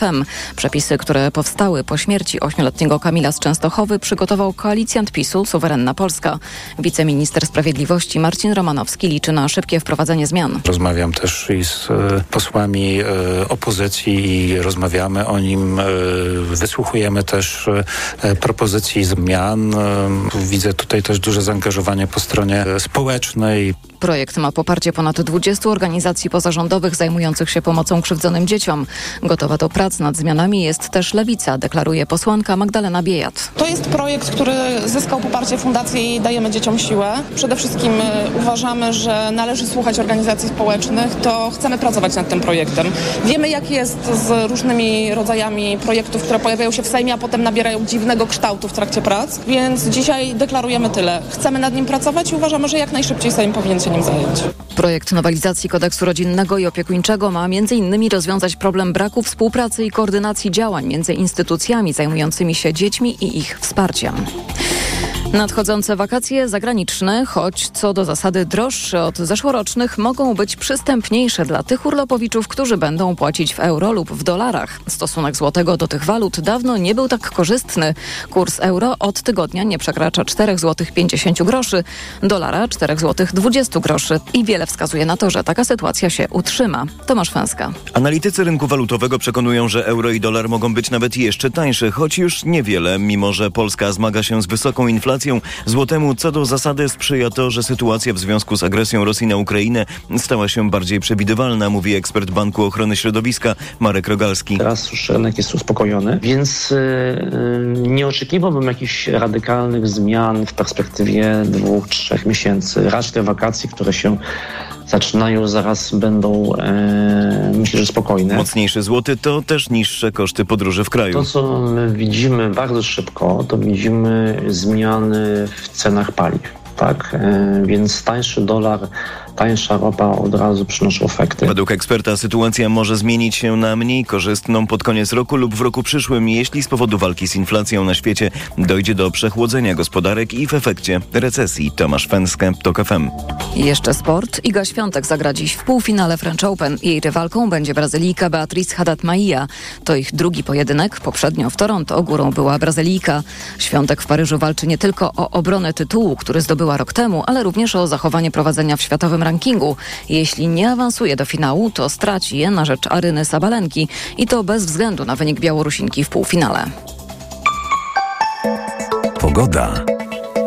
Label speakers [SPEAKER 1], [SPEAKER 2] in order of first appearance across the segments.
[SPEAKER 1] PEM. Przepisy, które powstały po śmierci ośmioletniego Kamila z Częstochowy przygotował koalicjant PiSu Suwerenna Polska. Wiceminister Sprawiedliwości Marcin Romanowski liczy na szybkie wprowadzenie zmian.
[SPEAKER 2] Rozmawiam też i z e, posłami e, opozycji i rozmawiamy o nim. E, wysłuchujemy też propozycji zmian. Widzę tutaj też duże zaangażowanie po stronie społecznej.
[SPEAKER 1] Projekt ma poparcie ponad 20 organizacji pozarządowych zajmujących się pomocą krzywdzonym dzieciom. Gotowa do prac nad zmianami jest też Lewica, deklaruje posłanka Magdalena Biejat.
[SPEAKER 3] To jest projekt, który zyskał poparcie Fundacji Dajemy Dzieciom Siłę. Przede wszystkim e, uważamy, że należy słuchać organizacji społecznych, to chcemy pracować nad tym projektem. Wiemy, jak jest z różnymi rodzajami projektów, które pojawiają się w Sejmie, a potem nabierają dziwnego kształtu w trakcie prac, więc dzisiaj deklarujemy tyle. Chcemy nad nim pracować i uważamy, że jak najszybciej Sejm powinien się nim zająć.
[SPEAKER 1] Projekt nowelizacji kodeksu rodzinnego i opiekuńczego ma m.in. rozwiązać problem braku współpracy i koordynacji działań między instytucjami zajmującymi się dziećmi i ich wsparciem. Nadchodzące wakacje zagraniczne, choć co do zasady droższe od zeszłorocznych, mogą być przystępniejsze dla tych urlopowiczów, którzy będą płacić w euro lub w dolarach. Stosunek złotego do tych walut dawno nie był tak korzystny. Kurs euro od tygodnia nie przekracza 4 zł 50 groszy, dolara 4 zł 20 groszy i wiele wskazuje na to, że taka sytuacja się utrzyma. Tomasz Fęska.
[SPEAKER 4] Analitycy rynku walutowego przekonują, że euro i dolar mogą być nawet jeszcze tańsze, choć już niewiele, mimo że Polska zmaga się z wysoką inflacją Złotemu co do zasady sprzyja to, że sytuacja w związku z agresją Rosji na Ukrainę stała się bardziej przewidywalna, mówi ekspert Banku Ochrony Środowiska Marek Rogalski.
[SPEAKER 5] Teraz już rynek jest uspokojony, więc yy, nie oczekiwałbym jakichś radykalnych zmian w perspektywie dwóch, trzech miesięcy. Raczej te wakacje, które się zaczynają, zaraz będą, e, myślę, że spokojne.
[SPEAKER 4] Mocniejszy złoty to też niższe koszty podróży w kraju.
[SPEAKER 5] To, co my widzimy bardzo szybko, to widzimy zmiany w cenach paliw. Tak, e, więc tańszy dolar tańsza ropa od razu przynoszą efekty.
[SPEAKER 4] Według eksperta sytuacja może zmienić się na mniej korzystną pod koniec roku lub w roku przyszłym, jeśli z powodu walki z inflacją na świecie dojdzie do przechłodzenia gospodarek i w efekcie recesji. Tomasz Fęskę, TOK FM.
[SPEAKER 1] Jeszcze sport. Iga Świątek zagra dziś w półfinale French Open. Jej rywalką będzie Brazylijka Beatriz Haddad-Maia. To ich drugi pojedynek. Poprzednio w Toronto górą była Brazylijka. Świątek w Paryżu walczy nie tylko o obronę tytułu, który zdobyła rok temu, ale również o zachowanie prowadzenia w światowym rankingu. Jeśli nie awansuje do finału, to straci je na rzecz Aryny Sabalenki i to bez względu na wynik Białorusinki w półfinale.
[SPEAKER 6] Pogoda.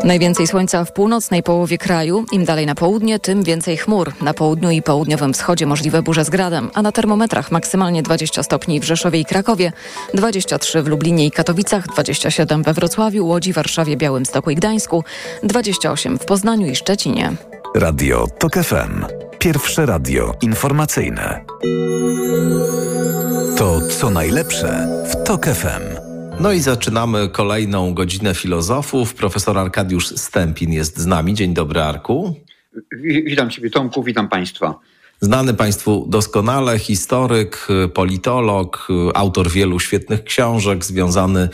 [SPEAKER 1] Najwięcej słońca w północnej połowie kraju. Im dalej na południe, tym więcej chmur. Na południu i południowym wschodzie możliwe burze z gradem, a na termometrach maksymalnie 20 stopni w Rzeszowie i Krakowie, 23 w Lublinie i Katowicach, 27 we Wrocławiu, Łodzi, Warszawie, Białymstoku i Gdańsku, 28 w Poznaniu i Szczecinie.
[SPEAKER 6] Radio TOK FM. Pierwsze radio informacyjne. To co najlepsze w TOK FM.
[SPEAKER 7] No i zaczynamy kolejną godzinę filozofów. Profesor Arkadiusz Stępin jest z nami. Dzień dobry, Arku.
[SPEAKER 8] Witam Ciebie, Tomku, witam Państwa.
[SPEAKER 7] Znany Państwu doskonale historyk, politolog, autor wielu świetnych książek, związany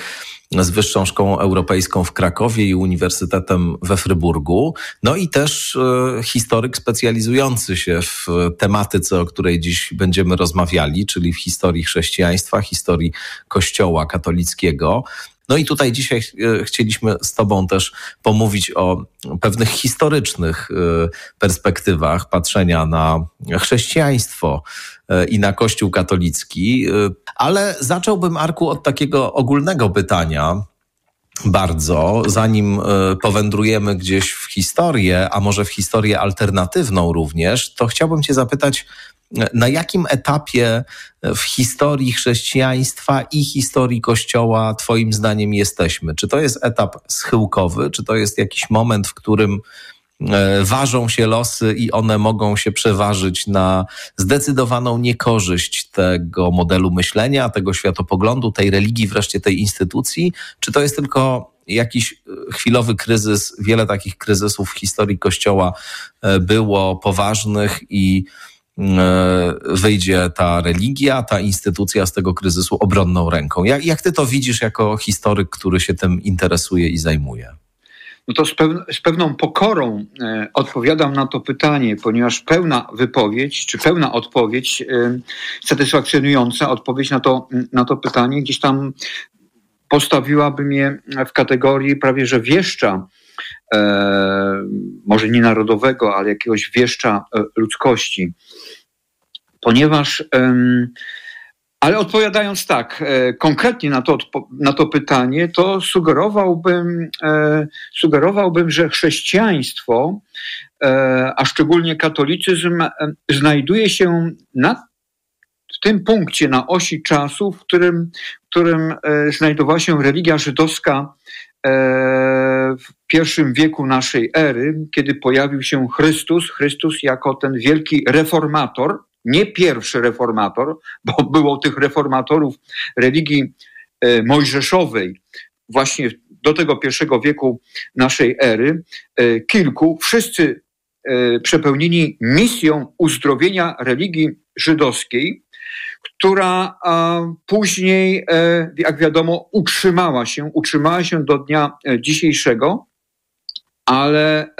[SPEAKER 7] z Wyższą Szkołą Europejską w Krakowie i Uniwersytetem we Fryburgu. No i też e, historyk specjalizujący się w tematyce, o której dziś będziemy rozmawiali, czyli w historii chrześcijaństwa, historii Kościoła katolickiego. No i tutaj dzisiaj e, chcieliśmy z Tobą też pomówić o pewnych historycznych e, perspektywach patrzenia na chrześcijaństwo e, i na Kościół katolicki. Ale zacząłbym, Arku, od takiego ogólnego pytania, bardzo, zanim powędrujemy gdzieś w historię, a może w historię alternatywną również, to chciałbym Cię zapytać, na jakim etapie w historii chrześcijaństwa i historii Kościoła Twoim zdaniem jesteśmy? Czy to jest etap schyłkowy, czy to jest jakiś moment, w którym e, ważą się losy i one mogą się przeważyć na zdecydowaną niekorzyść tego modelu myślenia, tego światopoglądu, tej religii, wreszcie tej instytucji? Czy to jest tylko jakiś e, chwilowy kryzys? Wiele takich kryzysów w historii Kościoła e, było poważnych i E, wyjdzie ta religia, ta instytucja z tego kryzysu obronną ręką. Jak, jak ty to widzisz jako historyk, który się tym interesuje i zajmuje?
[SPEAKER 8] No to z, z, pewną pokorą e, odpowiadam na to pytanie, ponieważ pełna wypowiedź, czy pełna odpowiedź, e, satysfakcjonująca odpowiedź na to, na to pytanie gdzieś tam postawiłaby mnie w kategorii prawie że wieszcza, e, może nie narodowego, ale jakiegoś wieszcza e, ludzkości. Ponieważ ale odpowiadając tak, e, konkretnie na to, na to pytanie, to sugerowałbym, e, sugerowałbym, że chrześcijaństwo, e, a szczególnie katolicyzm, znajduje się na, w tym punkcie, na osi czasu, w którym, w którym znajdowała się religia żydowska w pierwszym wieku naszej ery, kiedy pojawił się Chrystus, Chrystus jako ten wielki reformator, nie pierwszy reformator, bo było tych reformatorów religii e, mojżeszowej właśnie do tego pierwszego wieku naszej ery, e, kilku, wszyscy e, przepełnieni misją uzdrowienia religii żydowskiej, która później, jak wiadomo, utrzymała się, utrzymała się do dnia dzisiejszego, ale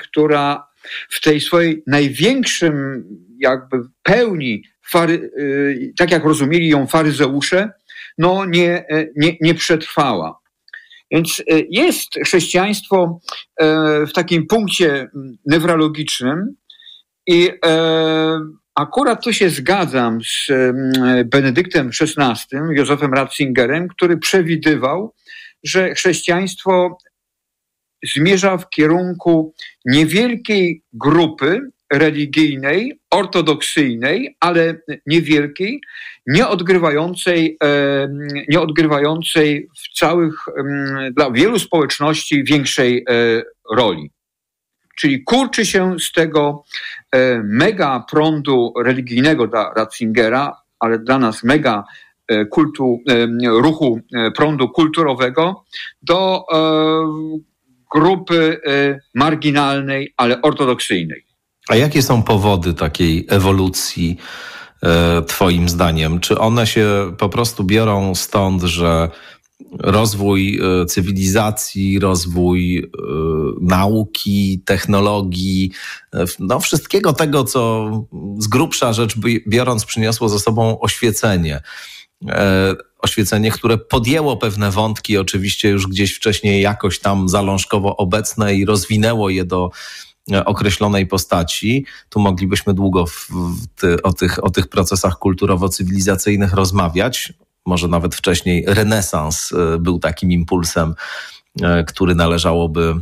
[SPEAKER 8] która w tej swojej największym jakby pełni, fary, y, tak jak rozumieli ją faryzeusze, no nie, e, nie, nie przetrwała. Więc e, jest chrześcijaństwo w takim punkcie newralogicznym i akurat tu się zgadzam z Benedyktem XVI, Józefem Ratzingerem, który przewidywał, że chrześcijaństwo zmierza w kierunku niewielkiej grupy religijnej, ortodoksyjnej, ale niewielkiej, nie odgrywającej, nie odgrywającej w całych, dla wielu społeczności większej e, roli. Czyli kurczy się z tego e, mega prądu religijnego dla Ratzingera, ale dla nas mega e, kultu, ruchu prądu kulturowego do grupy marginalnej, ale ortodoksyjnej.
[SPEAKER 7] A jakie są powody takiej ewolucji, e, Twoim zdaniem? Czy one się po prostu biorą stąd, że rozwój e, cywilizacji, rozwój e, nauki, technologii, no wszystkiego tego, co z grubsza rzecz biorąc przyniosło ze sobą oświecenie. Oświecenie, które podjęło pewne wątki, oczywiście już gdzieś wcześniej jakoś tam zalążkowo obecne i rozwinęło je do E, określonej postaci. Tu moglibyśmy długo w, ty, o, tych, o tych procesach kulturowo-cywilizacyjnych rozmawiać. Może nawet wcześniej renesans e, był takim impulsem, e, który należałoby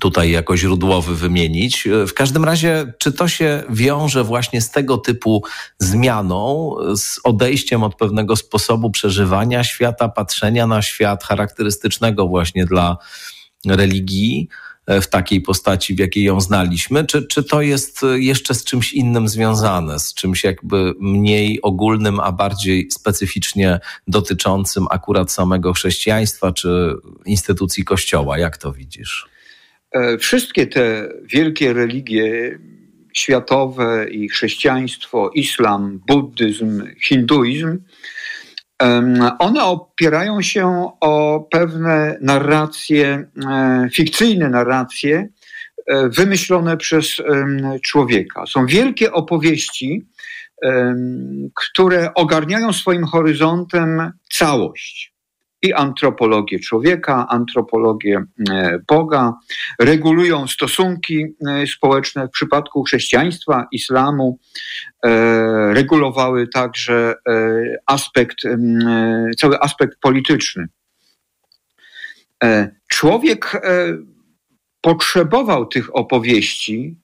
[SPEAKER 7] tutaj jako źródłowy wymienić. W każdym razie, czy to się wiąże właśnie z tego typu zmianą, z odejściem od pewnego sposobu przeżywania świata, patrzenia na świat charakterystycznego właśnie dla religii? E, w takiej postaci, w jakiej ją znaliśmy, czy, czy to jest jeszcze z czymś innym związane, z czymś jakby mniej ogólnym, a bardziej specyficznie dotyczącym akurat samego chrześcijaństwa czy instytucji Kościoła? Jak to widzisz?
[SPEAKER 8] E, wszystkie te wielkie religie światowe i chrześcijaństwo, islam, buddyzm, hinduizm one opierają się o pewne narracje, e, fikcyjne narracje e, wymyślone przez człowieka. Są wielkie opowieści, które ogarniają swoim horyzontem całość i antropologię człowieka, antropologię e, Boga, regulują stosunki e, społeczne w przypadku chrześcijaństwa, islamu, e, regulowały także aspekt, cały aspekt polityczny. Człowiek potrzebował tych opowieści,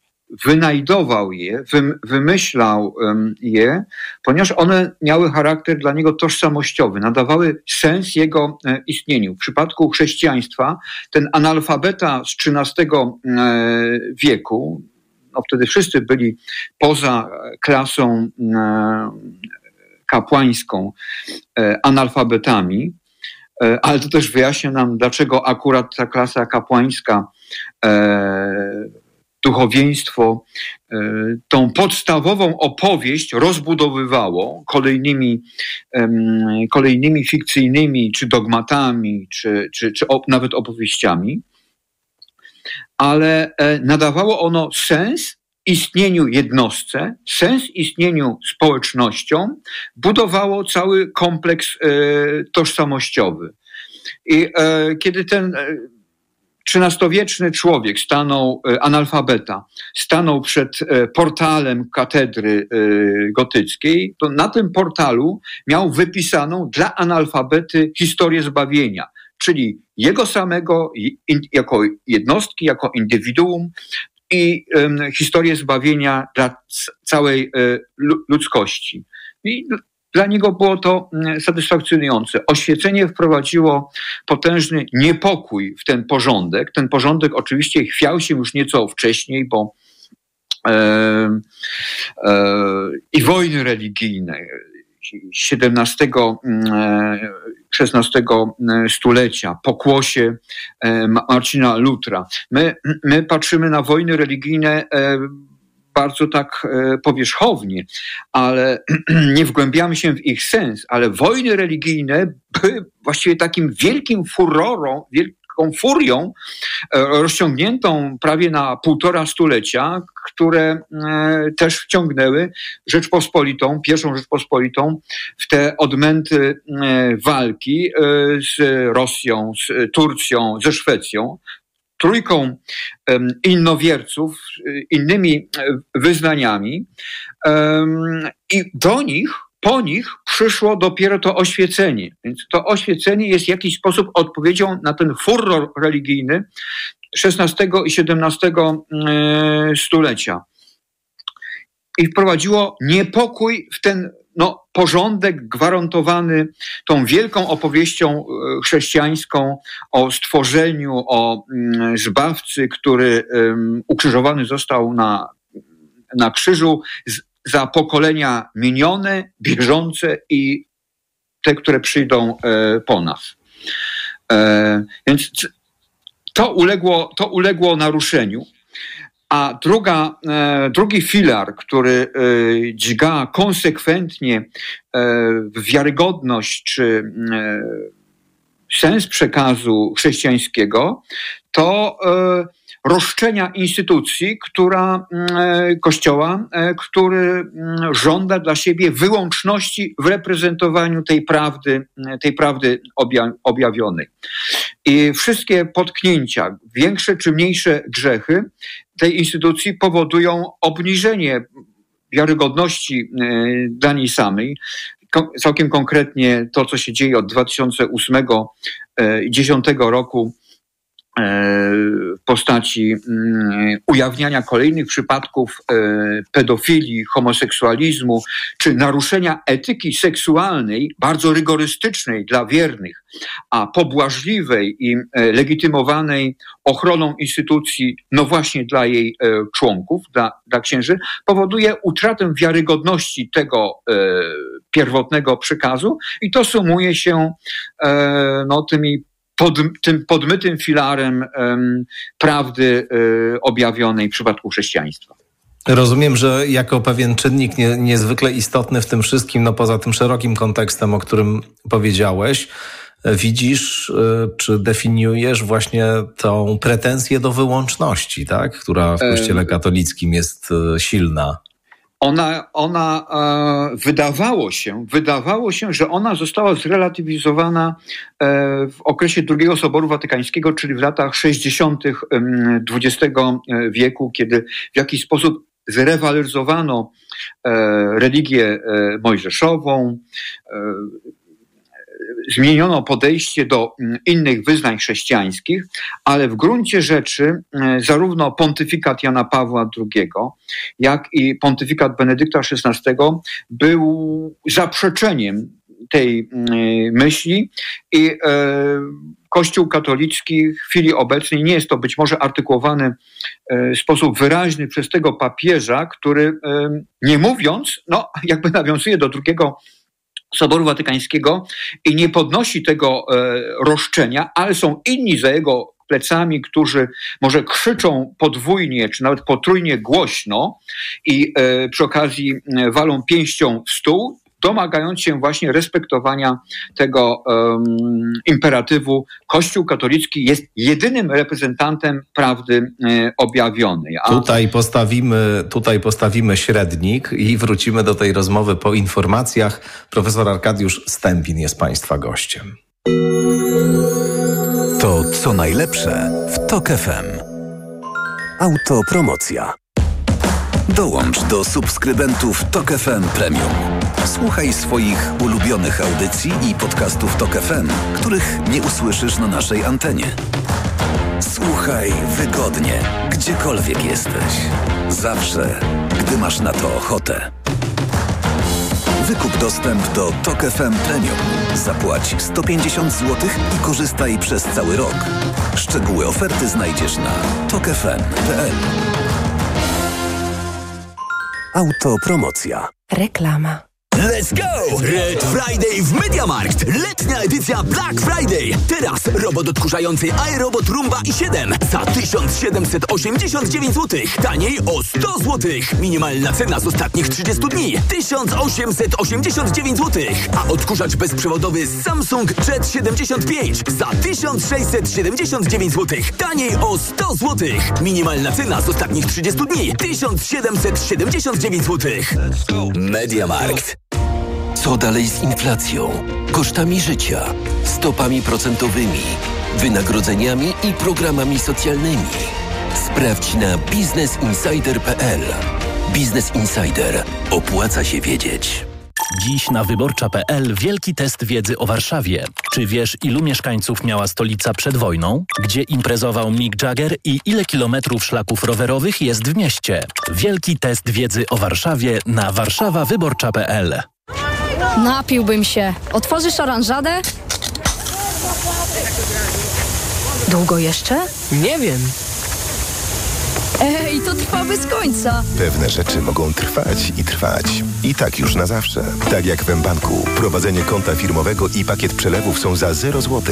[SPEAKER 8] wynajdował je, wymyślał je, ponieważ one miały charakter dla niego tożsamościowy, nadawały sens jego e, istnieniu. W przypadku chrześcijaństwa ten analfabeta z XIII e, wieku, no wtedy wszyscy byli poza klasą e, kapłańską analfabetami, ale to też wyjaśnia nam, dlaczego akurat ta klasa kapłańska duchowieństwo e, tą podstawową opowieść rozbudowywało kolejnymi, kolejnymi fikcyjnymi czy dogmatami, czy, czy, czy nawet opowieściami. ale nadawało ono sens istnieniu jednostce, sens istnieniu społecznościom, budowało cały kompleks tożsamościowy. I kiedy ten XIII-wieczny człowiek stanął, e, analfabeta, stanął przed e, portalem katedry e, gotyckiej, to na tym portalu miał wypisaną dla analfabety historię zbawienia, czyli jego samego jako jednostki, jako indywiduum i historię zbawienia dla całej ludzkości. I dla niego było to mm, satysfakcjonujące. Oświecenie wprowadziło potężny niepokój w ten porządek. Ten porządek oczywiście chwiał się już nieco wcześniej, bo e, e, i wojny religijne XVII, XVI mm, stulecia, pokłosie e, Marcina Lutra. My, my patrzymy na wojny religijne e, bardzo tak e, powierzchownie, ale nie wgłębiamy się w ich sens, ale wojny religijne były właściwie takim wielkim furorą, wielką furią e, rozciągniętą prawie na półtora stulecia, które e, też wciągnęły Rzeczpospolitą, pierwszą Rzeczpospolitą w te odmęty walki z Rosją, z Turcją, ze Szwecją trójką innowierców, innymi e, wyznaniami i do nich, po nich przyszło dopiero to oświecenie. Więc to oświecenie jest w jakiś sposób odpowiedzią na ten furor religijny XVI i XVII e, stulecia. I wprowadziło niepokój w ten no, porządek gwarantowany tą wielką opowieścią e, chrześcijańską o stworzeniu, o mm, zbawcy, który ukrzyżowany został na, na krzyżu za pokolenia minione, bieżące i te, które przyjdą e, po nas. E, więc to uległo, to uległo naruszeniu. A druga, e, drugi filar, który e, dźga konsekwentnie e, wiarygodność czy sens przekazu chrześcijańskiego, to roszczenia instytucji, która, kościoła, który żąda dla siebie wyłączności w reprezentowaniu tej prawdy, tej prawdy objawionej. I wszystkie potknięcia, większe czy mniejsze grzechy tej instytucji powodują obniżenie wiarygodności e, dla niej samej. Całkiem konkretnie to, co się dzieje od 2008 i 2010 roku E, w postaci mm, ujawniania kolejnych przypadków e, pedofilii, homoseksualizmu czy naruszenia etyki seksualnej, bardzo rygorystycznej dla wiernych, a pobłażliwej i e, legitymowanej ochroną instytucji, no właśnie dla jej członków, dla, dla księży, powoduje utratę wiarygodności tego pierwotnego przekazu i to sumuje się no, tymi pod, tym podmytym filarem prawdy um, objawionej w przypadku chrześcijaństwa.
[SPEAKER 7] Rozumiem, że jako pewien czynnik nie, niezwykle istotny w tym wszystkim, no poza tym szerokim kontekstem, o którym powiedziałeś, widzisz e, czy definiujesz właśnie tą pretensję do wyłączności, tak? która w Kościele katolickim jest e, silna
[SPEAKER 8] ona, ona e, wydawało się, wydawało się, że ona została zrelatywizowana e, w okresie II Soboru Watykańskiego, czyli w latach 60. XX wieku, kiedy w jakiś sposób zrewaloryzowano e, religię mojżeszową, zmieniono podejście do mm, innych wyznań chrześcijańskich, ale w gruncie rzeczy mm, zarówno pontyfikat Jana Pawła II, jak i pontyfikat Benedykta XVI był zaprzeczeniem tej mm, myśli i e, Kościół katolicki w chwili obecnej nie jest to być może artykułowany e, w sposób wyraźny przez tego papieża, który e, nie mówiąc, no jakby nawiązuje do drugiego Soboru Watykańskiego i nie podnosi tego e, roszczenia, ale są inni za jego plecami, którzy może krzyczą podwójnie czy nawet potrójnie głośno i e, przy okazji e, walą pięścią w stół, domagając się właśnie respektowania tego um, imperatywu Kościół katolicki jest jedynym reprezentantem prawdy e, objawionej.
[SPEAKER 7] A... Tutaj, postawimy, tutaj postawimy średnik i wrócimy do tej rozmowy po informacjach. Profesor Arkadiusz Stępin jest Państwa gościem.
[SPEAKER 6] To co najlepsze w TOK FM. Autopromocja. Dołącz do subskrybentów TOK FM Premium. Słuchaj swoich ulubionych audycji i podcastów TOK FM, których nie usłyszysz na naszej antenie. Słuchaj wygodnie, gdziekolwiek jesteś. Zawsze, gdy masz na to ochotę. Wykup dostęp do TOK FM Premium. Zapłać 150 zł i korzystaj przez cały rok. Szczegóły oferty znajdziesz na tokefm.pl. Autopromocja.
[SPEAKER 9] Reklama.
[SPEAKER 10] Let's go! Red Friday w Mediamarkt. Letnia edycja Black Friday. Teraz robot odkurzający iRobot Rumba i 7 za 1789 zł. Taniej o 100 zł. Minimalna cena z ostatnich 30 dni 1889 zł. A odkurzacz bezprzewodowy Samsung Jet 75 za 1679 zł. Taniej o 100 zł. Minimalna cena z ostatnich 30 dni 1779 zł. Mediamarkt.
[SPEAKER 11] Co dalej z inflacją, kosztami życia, stopami procentowymi, wynagrodzeniami i programami socjalnymi? Sprawdź na biznesinsider.pl. Biznes Insider. Opłaca się wiedzieć.
[SPEAKER 12] Dziś na wyborcza.pl wielki test wiedzy o Warszawie. Czy wiesz, ilu mieszkańców miała stolica przed wojną? Gdzie imprezował Mick Jagger i ile kilometrów szlaków rowerowych jest w mieście? Wielki test wiedzy o Warszawie na warszawawyborcza.pl.
[SPEAKER 13] Napiłbym się. Otworzysz oranżadę? Długo jeszcze?
[SPEAKER 14] Nie wiem.
[SPEAKER 13] Ej, to trwa bez końca.
[SPEAKER 15] Pewne rzeczy mogą trwać i trwać. I tak już na zawsze. Tak jak w mBanku. Prowadzenie konta firmowego i pakiet przelewów są za 0 zł.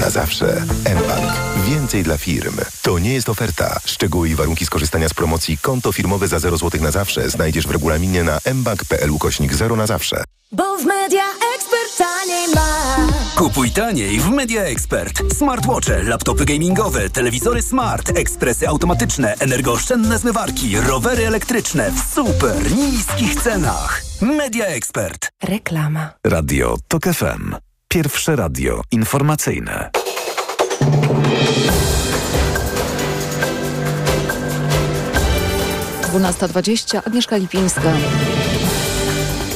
[SPEAKER 15] Na zawsze. mBank. Więcej dla firm. To nie jest oferta. Szczegóły i warunki skorzystania z promocji konto firmowe za 0 zł na zawsze znajdziesz w regulaminie na mbank.pl ukośnik 0 na zawsze.
[SPEAKER 16] Bo w Media Expert taniej ma.
[SPEAKER 10] Kupuj taniej w Media Expert. Smartwatche, laptopy gamingowe, telewizory smart, ekspresy automatyczne, energooszczędne zmywarki, rowery elektryczne w super niskich cenach. Media Expert.
[SPEAKER 9] Reklama.
[SPEAKER 6] Radio TOK FM. Pierwsze radio informacyjne.
[SPEAKER 1] Dwunasta dwadzieścia. Agnieszka Lipińska.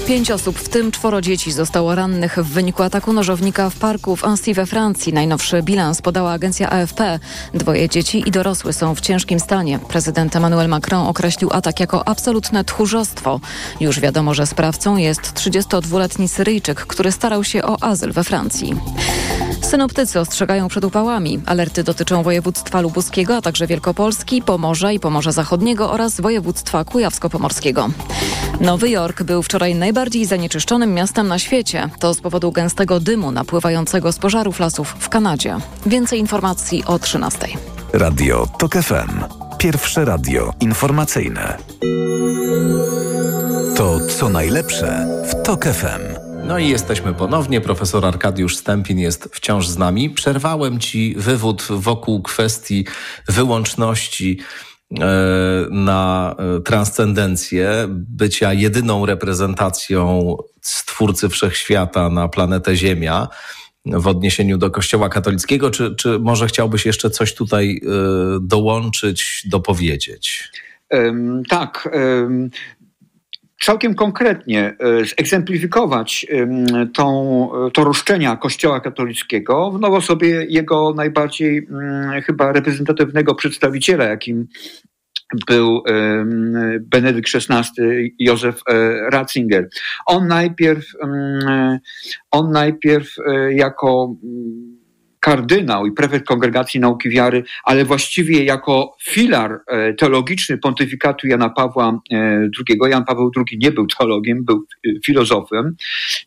[SPEAKER 1] Pięć osób, w tym czworo dzieci, zostało rannych w wyniku ataku nożownika w parku w Annecy we Francji. Najnowszy bilans podała agencja AFP. Dwoje dzieci i dorosły są w ciężkim stanie. Prezydent Emmanuel Macron określił atak jako absolutne tchórzostwo. Już wiadomo, że sprawcą jest 32-letni Syryjczyk, który starał się o azyl we Francji. Synoptycy ostrzegają przed upałami. Alerty dotyczą województwa lubuskiego, a także Wielkopolski, Pomorza i Pomorza Zachodniego oraz województwa kujawsko-pomorskiego. Nowy Jork był wczoraj najbardziej zanieczyszczonym miastem na świecie. To z powodu gęstego dymu napływającego z pożarów lasów w Kanadzie. Więcej informacji o 13.
[SPEAKER 6] Radio TOK FM. Pierwsze radio informacyjne. To co najlepsze w TOK FM.
[SPEAKER 7] No i jesteśmy ponownie. Profesor Arkadiusz Stępin jest wciąż z nami. Przerwałem ci wywód wokół kwestii wyłączności e, na e, transcendencję, bycia jedyną reprezentacją Stwórcy Wszechświata na planetę Ziemia w odniesieniu do Kościoła katolickiego, czy, czy może chciałbyś jeszcze coś tutaj e, dołączyć, dopowiedzieć?
[SPEAKER 8] Tak. Całkiem konkretnie e, zegzemplifikować tą, to roszczenia Kościoła katolickiego w nowo sobie jego najbardziej mm, chyba reprezentatywnego przedstawiciela, jakim był Benedykt XVI, Józef e, Ratzinger. On najpierw, on najpierw e, jako kardynał i prefekt Kongregacji Nauki Wiary, ale właściwie jako filar e, teologiczny pontyfikatu Jana Pawła II. Jan Paweł II nie był teologiem, był filozofem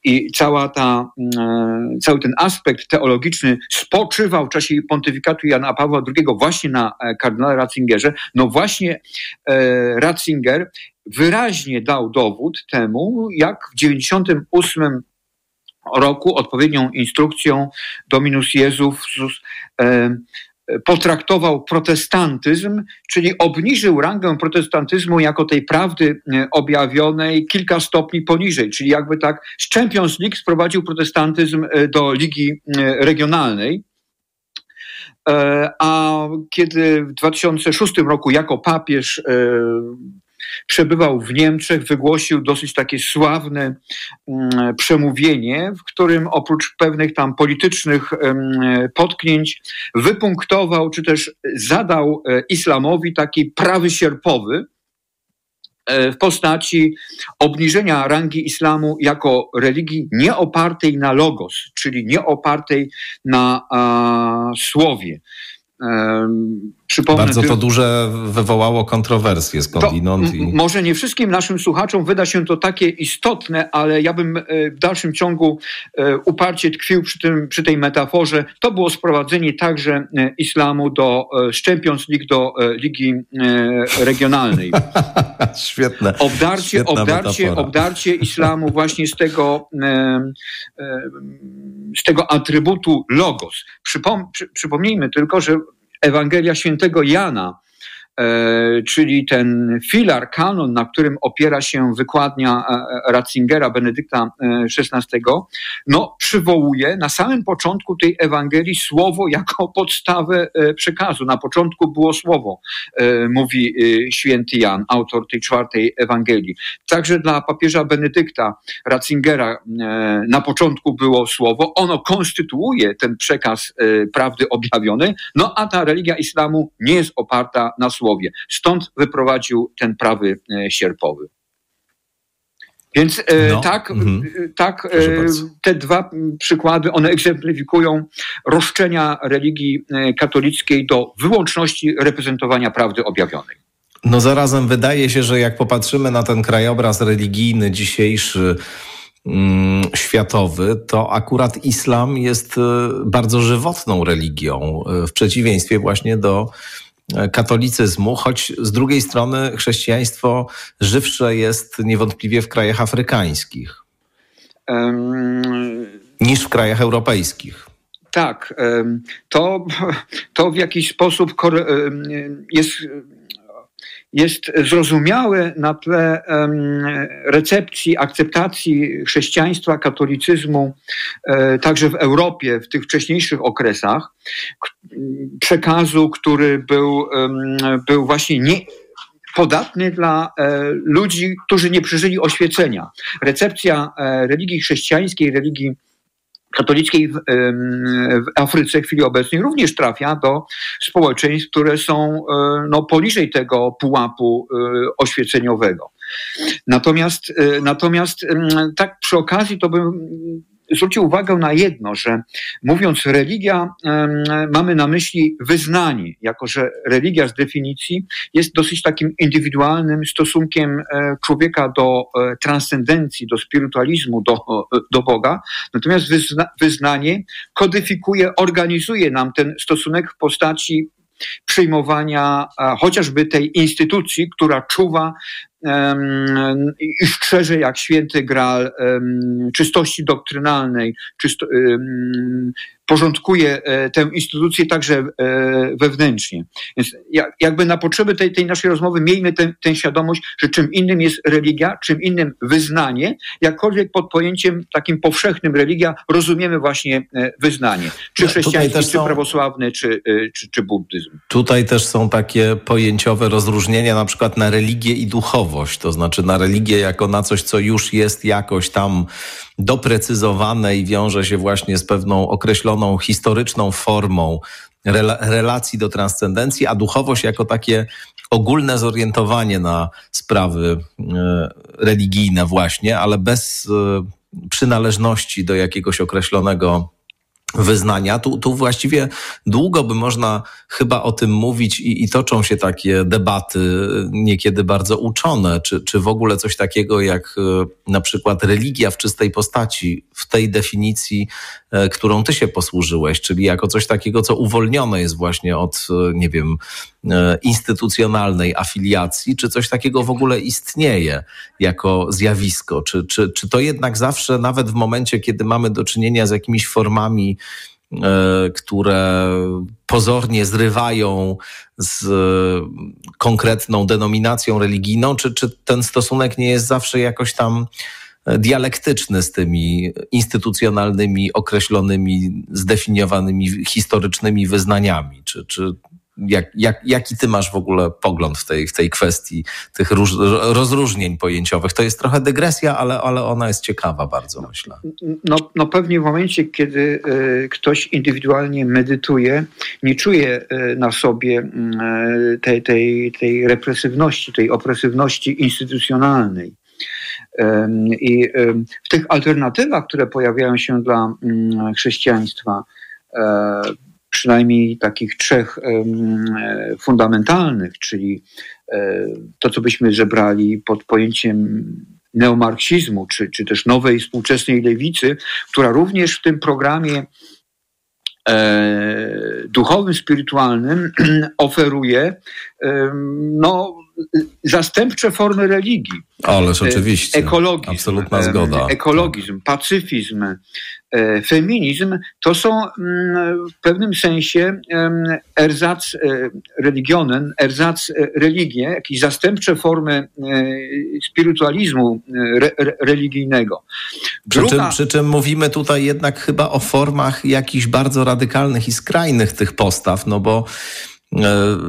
[SPEAKER 8] i cała ta, cały ten aspekt teologiczny spoczywał w czasie pontyfikatu Jana Pawła II właśnie na kardynale Ratzingerze. No właśnie Ratzinger wyraźnie dał dowód temu, jak w 98 roku odpowiednią instrukcją Dominus Jezus e, potraktował protestantyzm, czyli obniżył rangę protestantyzmu jako tej prawdy e, objawionej kilka stopni poniżej, czyli jakby tak z Champions League sprowadził protestantyzm e, do ligi regionalnej. A kiedy w 2006 roku jako papież przebywał w Niemczech, wygłosił dosyć takie sławne mm, przemówienie, w którym oprócz pewnych tam politycznych potknięć wypunktował, czy też zadał e, islamowi taki prawy sierpowy, e, w postaci obniżenia rangi islamu jako religii nie opartej na logos, czyli nie opartej na a, słowie.
[SPEAKER 7] Przypomnę, Bardzo to duże wywołało kontrowersje skądinąd. I...
[SPEAKER 8] Może nie wszystkim naszym słuchaczom wyda się to takie istotne, ale ja bym e, w dalszym ciągu e, uparcie tkwił przy, tym, przy tej metaforze. To było sprowadzenie także e, islamu do Champions League, do ligi regionalnej.
[SPEAKER 7] Świetne.
[SPEAKER 8] Obdarcie, obdarcie, obdarcie islamu właśnie z tego, z tego atrybutu logos. Przypom przypomnijmy tylko, że Ewangelia świętego Jana, czyli ten filar, kanon, na którym opiera się wykładnia e, e, Ratzingera, Benedykta XVI, no, przywołuje na samym początku tej Ewangelii słowo jako podstawę przekazu. Na początku było słowo, mówi święty Jan, autor tej czwartej Ewangelii. Także dla papieża Benedykta Ratzingera na początku było słowo, ono konstytuuje ten przekaz prawdy objawionej, no a ta religia islamu nie jest oparta na słowie słowie. Stąd wyprowadził ten prawy e, sierpowy. Więc e, no. tak, mhm. E, tak te dwa przykłady, one egzemplifikują roszczenia religii katolickiej do wyłączności reprezentowania prawdy objawionej.
[SPEAKER 7] No zarazem wydaje się, że jak popatrzymy na ten krajobraz religijny dzisiejszy, mm, światowy, to akurat islam jest bardzo żywotną religią, w przeciwieństwie właśnie do katolicyzmu, choć z drugiej strony chrześcijaństwo żywsze jest niewątpliwie w krajach afrykańskich um, niż w krajach europejskich.
[SPEAKER 8] Tak, to, to w jakiś sposób jest jest zrozumiałe na tle recepcji, akceptacji chrześcijaństwa, katolicyzmu, e, także w Europie w tych wcześniejszych okresach, przekazu, który był, był właśnie nie, podatny dla e, ludzi, którzy nie przeżyli oświecenia. Recepcja e, religii chrześcijańskiej, religii katolickiej w, w, Afryce w chwili obecnej również trafia do społeczeństw, które są e, no, poniżej tego pułapu e, oświeceniowego. Natomiast, e, natomiast tak przy okazji to bym zwrócił uwagę na jedno, że mówiąc religia, mamy na myśli wyznanie, jako że religia z definicji jest dosyć takim indywidualnym stosunkiem e, człowieka do e, transcendencji, do spirytualizmu, do, do Boga. Natomiast wyzna, wyznanie kodyfikuje, organizuje nam ten stosunek w postaci przyjmowania chociażby tej instytucji, która czuwa i szczerze jak święty gral czystości doktrynalnej, czysto, porządkuje e, tę instytucję także e, wewnętrznie. Więc jakby na potrzeby tej, tej naszej rozmowy miejmy tę, świadomość, że czym innym jest religia, czym innym wyznanie, jakkolwiek pod pojęciem takim powszechnym religia rozumiemy właśnie e, wyznanie. Czy chrześcijaństwo, czy prawosławne, czy, czy, czy buddyzm.
[SPEAKER 7] Tutaj też są takie pojęciowe rozróżnienia na przykład na religię i duchowość, to znaczy na religię jako na coś, co już jest jakoś tam doprecyzowane i wiąże się właśnie z pewną określoną historyczną formą relacji do transcendencji, a duchowość jako takie ogólne zorientowanie na sprawy e, religijne właśnie, ale bez e, przynależności do jakiegoś określonego wyznania. Tu, tu właściwie długo by można chyba o tym mówić i, i toczą się takie debaty, niekiedy bardzo uczone, czy, czy w ogóle coś takiego jak e, na przykład religia w czystej postaci, w tej definicji, e, którą ty się posłużyłeś, czyli jako coś takiego, co uwolnione jest właśnie od, nie wiem, instytucjonalnej afiliacji, czy coś takiego w ogóle istnieje jako zjawisko? Czy, czy, czy to jednak zawsze, nawet w momencie, kiedy mamy do czynienia z jakimiś formami które pozornie zrywają z konkretną denominacją religijną, czy, czy ten stosunek nie jest zawsze jakoś tam dialektyczny z tymi instytucjonalnymi, określonymi, zdefiniowanymi historycznymi wyznaniami? Czy, czy jak, jak, jaki ty masz w ogóle pogląd w tej, w tej kwestii tych róż, rozróżnień pojęciowych? To jest trochę dygresja, ale, ale ona jest ciekawa bardzo, myślę.
[SPEAKER 8] No, no pewnie w momencie, kiedy y, ktoś indywidualnie medytuje, nie czuje y, na sobie y, tej, tej, tej represywności, tej opresywności instytucjonalnej. I w tych alternatywach, które pojawiają się dla mm, chrześcijaństwa, przynajmniej takich trzech e, fundamentalnych, czyli e, to, co byśmy zebrali pod pojęciem neomarksizmu, czy, czy też nowej współczesnej lewicy, która również w tym programie e, duchowym, spirytualnym oferuje no, zastępcze formy religii.
[SPEAKER 7] Ależ oczywiście.
[SPEAKER 8] Ekologizm.
[SPEAKER 7] Absolutna zgoda.
[SPEAKER 8] Ekologizm, pacyfizm, feminizm to są mm, w pewnym sensie erzac e, religionen, erzac e, religie, jakieś zastępcze formy spirytualizmu religijnego.
[SPEAKER 7] Druga... Przy, czym, przy czym mówimy tutaj jednak chyba o formach jakichś bardzo radykalnych i skrajnych tych postaw, no bo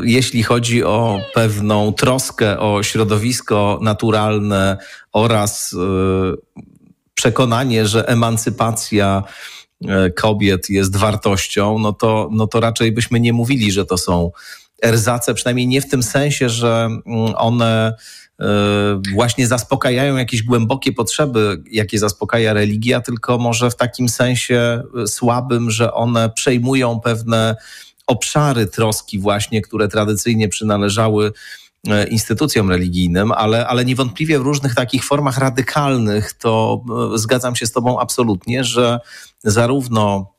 [SPEAKER 7] jeśli chodzi o pewną troskę o środowisko naturalne oraz przekonanie, że emancypacja e, kobiet jest wartością, no to, no to raczej byśmy nie mówili, że to są erzace, przynajmniej nie w tym sensie, że mm, one e, właśnie zaspokajają jakieś głębokie potrzeby, jakie zaspokaja religia, tylko może w takim sensie słabym, że one przejmują pewne obszary troski właśnie, które tradycyjnie przynależały E, instytucjom religijnym, ale, ale niewątpliwie w różnych takich formach radykalnych, to e, zgadzam się z Tobą absolutnie, że zarówno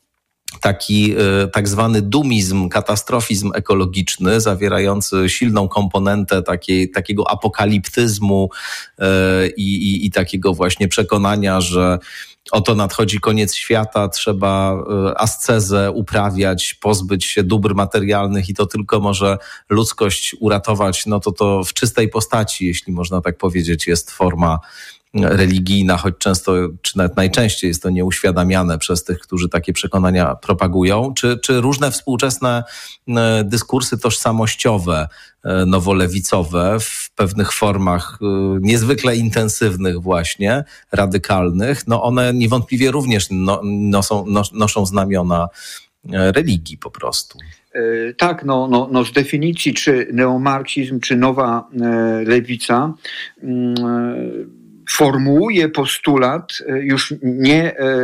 [SPEAKER 7] taki e, tak zwany dumizm, katastrofizm ekologiczny, zawierający silną komponentę takiej, takiego apokaliptyzmu i, i, i takiego właśnie przekonania, że oto nadchodzi koniec świata, trzeba e, ascezę uprawiać, pozbyć się dóbr materialnych i to tylko może ludzkość uratować, no to to w czystej postaci, jeśli można tak powiedzieć, jest forma religijna, choć często, czy nawet najczęściej jest to nieuświadamiane przez tych, którzy takie przekonania propagują, czy, czy różne współczesne e, dyskursy tożsamościowe, e, nowolewicowe w pewnych formach e, niezwykle intensywnych właśnie, radykalnych, no one niewątpliwie również no, nosą, noszą znamiona religii po prostu.
[SPEAKER 8] Tak, no, no, no z definicji, czy neomarksizm, czy nowa lewica, mm, formułuje postulat e, już nie e,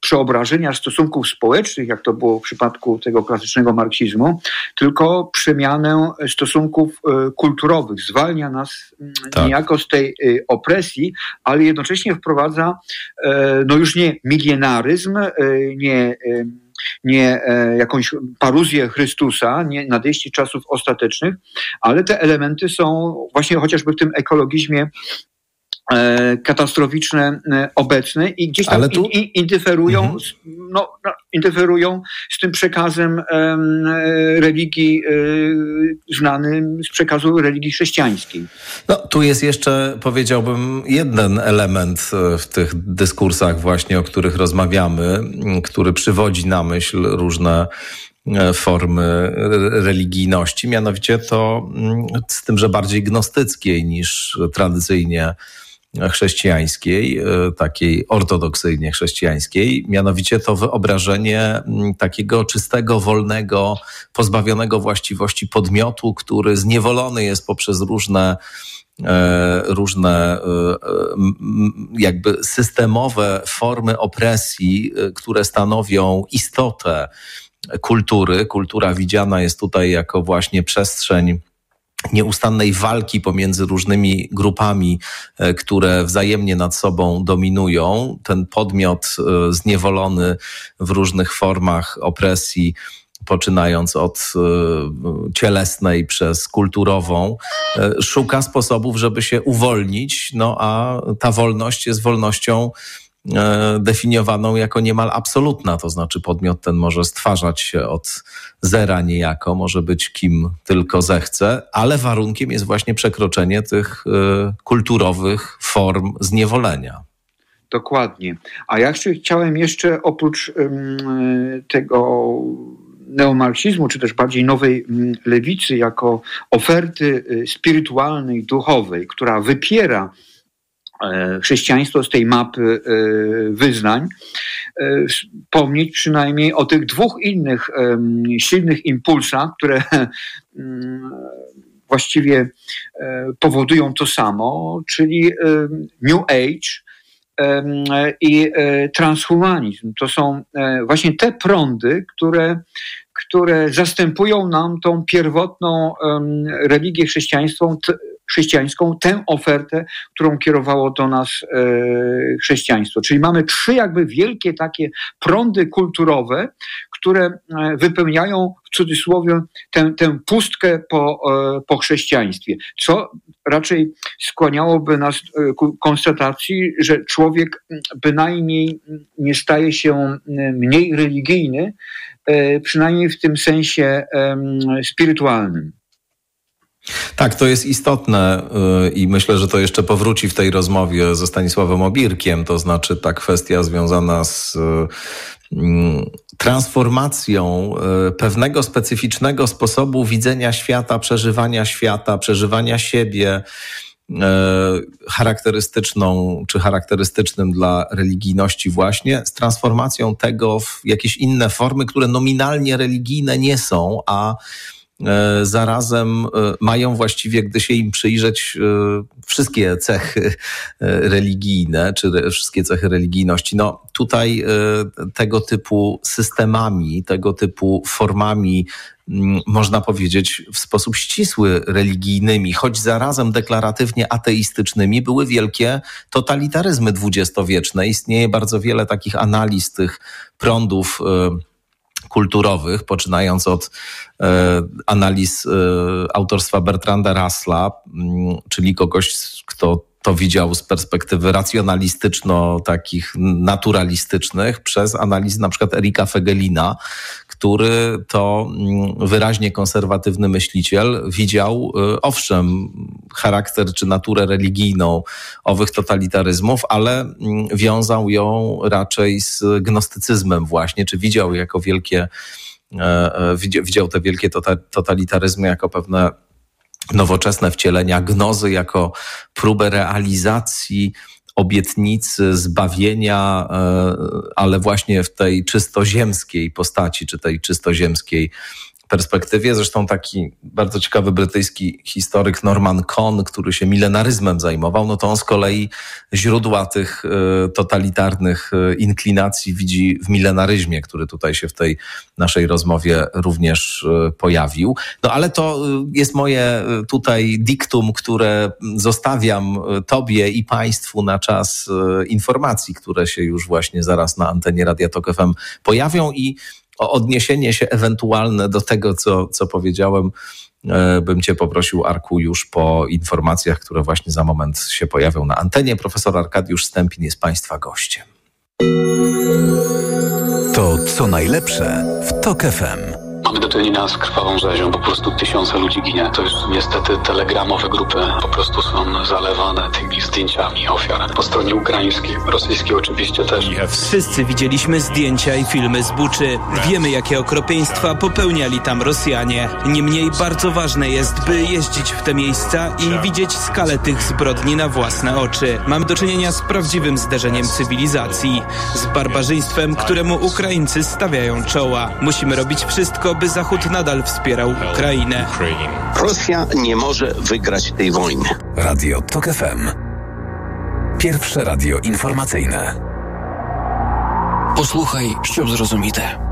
[SPEAKER 8] przeobrażenia stosunków społecznych, jak to było w przypadku tego klasycznego marksizmu, tylko przemianę stosunków e, kulturowych. Zwalnia nas mm, tak. niejako z tej opresji, ale jednocześnie wprowadza no już nie milienaryzm, nie nie jakąś paruzję Chrystusa, nie nadejście czasów ostatecznych, ale te elementy są właśnie chociażby w tym ekologizmie katastroficzne e, obecne i gdzieś tam tu... interferują, mhm. z, no, no, interferują z tym przekazem um, religii um, znanym z przekazu religii chrześcijańskiej.
[SPEAKER 7] No, tu jest jeszcze, powiedziałbym, jeden element w tych dyskursach właśnie, o których rozmawiamy, który przywodzi na myśl różne formy religijności, mianowicie to z tym, że bardziej gnostyckiej niż tradycyjnie chrześcijańskiej, e, takiej ortodoksyjnie chrześcijańskiej, mianowicie to wyobrażenie mm, takiego czystego, wolnego, pozbawionego właściwości podmiotu, który zniewolony jest poprzez różne e, różne jakby systemowe formy opresji, które stanowią istotę kultury. Kultura widziana jest tutaj jako właśnie przestrzeń nieustannej walki pomiędzy różnymi grupami, e, które wzajemnie nad sobą dominują. Ten podmiot e, zniewolony w różnych formach opresji, poczynając od e, cielesnej przez kulturową, szuka sposobów, żeby się uwolnić, no a ta wolność jest wolnością definiowaną jako niemal absolutna, to znaczy podmiot ten może stwarzać się od zera niejako, może być kim tylko zechce, ale warunkiem jest właśnie przekroczenie tych e, kulturowych form zniewolenia.
[SPEAKER 8] Dokładnie. A ja chciałem jeszcze oprócz tego neomarksizmu, czy też bardziej nowej lewicy, jako oferty y, spirytualnej, duchowej, która wypiera E, chrześcijaństwo z tej mapy e, wyznań, e, wspomnieć przynajmniej o tych dwóch innych silnych impulsach, które mm, właściwie powodują to samo, czyli New Age i transhumanizm. To są właśnie te prądy, które, które zastępują nam tą pierwotną religię chrześcijańską, chrześcijańską, tę ofertę, którą kierowało do nas e, chrześcijaństwo. Czyli mamy trzy jakby wielkie takie prądy kulturowe, które e, wypełniają w cudzysłowie tę, tę pustkę po, e, po chrześcijaństwie, co raczej skłaniałoby nas ku konstatacji, że człowiek bynajmniej nie staje się mniej religijny, przynajmniej w tym sensie spirytualnym.
[SPEAKER 7] Tak, to jest istotne y, i myślę, że to jeszcze powróci w tej rozmowie ze Stanisławem Obirkiem, to znaczy ta kwestia związana z y, mm, transformacją y, pewnego specyficznego sposobu widzenia świata, przeżywania świata, przeżywania siebie, charakterystyczną czy charakterystycznym dla religijności właśnie, z transformacją tego w jakieś inne formy, które nominalnie religijne nie są, a zarazem e, mają właściwie, gdy się im przyjrzeć, e, wszystkie cechy religijne, czy wszystkie cechy religijności. No tutaj tego typu systemami, tego typu formami mm, można powiedzieć, w sposób ścisły religijnymi, choć zarazem deklaratywnie ateistycznymi, były wielkie totalitaryzmy dwudziestowieczne. Istnieje bardzo wiele takich analiz tych prądów kulturowych, poczynając od e, analiz e, autorstwa Bertranda Russella, mm, czyli kogoś, kto to widział z perspektywy racjonalistyczno, takich naturalistycznych, przez analizy na przykład Erika Fegelina, który to mm, wyraźnie konserwatywny myśliciel widział, y, owszem, charakter czy naturę religijną owych totalitaryzmów, ale mm, wiązał ją raczej z gnostycyzmem właśnie, czy widział jako wielkie, e, e, widział te wielkie tota-, totalitaryzmy jako pewne nowoczesne wcielenia gnozy, jako próbę realizacji obietnicy zbawienia, e, ale właśnie w tej czystoziemskiej postaci, czy tej czystoziemskiej perspektywie. Zresztą taki bardzo ciekawy brytyjski historyk Norman Cohn, który się milenaryzmem zajmował, no to on z kolei źródła tych e, totalitarnych e, inklinacji widzi w milenaryzmie, który tutaj się w tej naszej rozmowie również e, pojawił. No ale to jest moje tutaj diktum, które zostawiam Tobie i Państwu na czas informacji, które się już właśnie zaraz na antenie Radia Tok FM pojawią i odniesienie się ewentualne do tego, co, co powiedziałem, e, bym Cię poprosił, Arku, już po informacjach, które właśnie za moment się pojawią na antenie. Profesor Arkadiusz Stępin jest Państwa gościem.
[SPEAKER 6] To co najlepsze w TOK FM.
[SPEAKER 9] Mamy do czynienia z krwawą rzezią, po prostu tysiące ludzi ginie. To już niestety telegramowe grupy po prostu są zalewane tymi zdjęciami ofiar. Po stronie ukraińskiej, rosyjskiej oczywiście też.
[SPEAKER 14] Wszyscy widzieliśmy zdjęcia i filmy z Buczy. Wiemy, jakie okropieństwa popełniali tam Rosjanie. Niemniej bardzo ważne jest, by jeździć w te miejsca i widzieć skalę tych zbrodni na własne oczy. Mamy do czynienia z prawdziwym zderzeniem cywilizacji, z barbarzyństwem, któremu Ukraińcy stawiają czoła. Musimy robić wszystko, aby Zachód nadal wspierał Ukrainę.
[SPEAKER 17] Rosja nie może wygrać tej wojny.
[SPEAKER 6] Radio TOK FM. Pierwsze radio informacyjne.
[SPEAKER 11] Posłuchaj, ściub zrozumite.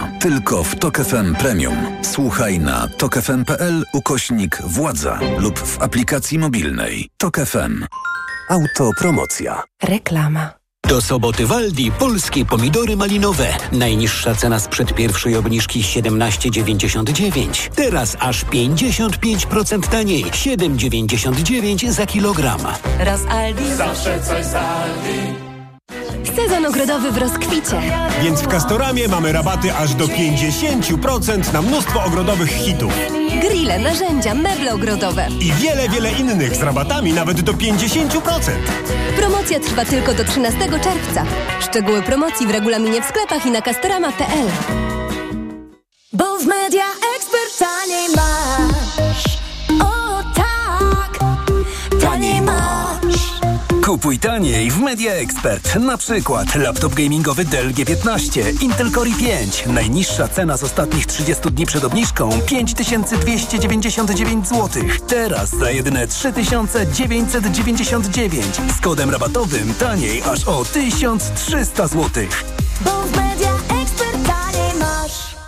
[SPEAKER 6] Tylko w Tok FM Premium. Słuchaj na tokefm.pl ukośnik władza lub w aplikacji mobilnej. Tok FM. Autopromocja.
[SPEAKER 18] Reklama. Do soboty w Aldi polskie pomidory malinowe. Najniższa cena sprzed pierwszej obniżki 17,99. Teraz aż 55% taniej. 7,99 za kilogram.
[SPEAKER 19] Raz Aldi.
[SPEAKER 20] Zawsze coś z Aldi.
[SPEAKER 19] Sezon ogrodowy w rozkwicie.
[SPEAKER 21] Więc w Castoramie mamy rabaty aż do 50% na mnóstwo ogrodowych hitów.
[SPEAKER 19] Grille, narzędzia, meble ogrodowe.
[SPEAKER 21] I wiele, wiele innych z rabatami nawet do 50%.
[SPEAKER 19] Promocja trwa tylko do 13 czerwca. Szczegóły promocji w regulaminie w sklepach i na castorama.pl.
[SPEAKER 16] Bo w Media Expert
[SPEAKER 22] Kupuj taniej w Media Expert. Na przykład laptop gamingowy Dell G15, Intel Core i5. Najniższa cena z ostatnich 30 dni przed obniżką 5299 zł. Teraz za jedyne 3999. Z kodem rabatowym taniej aż o 1300 zł.
[SPEAKER 16] Bo w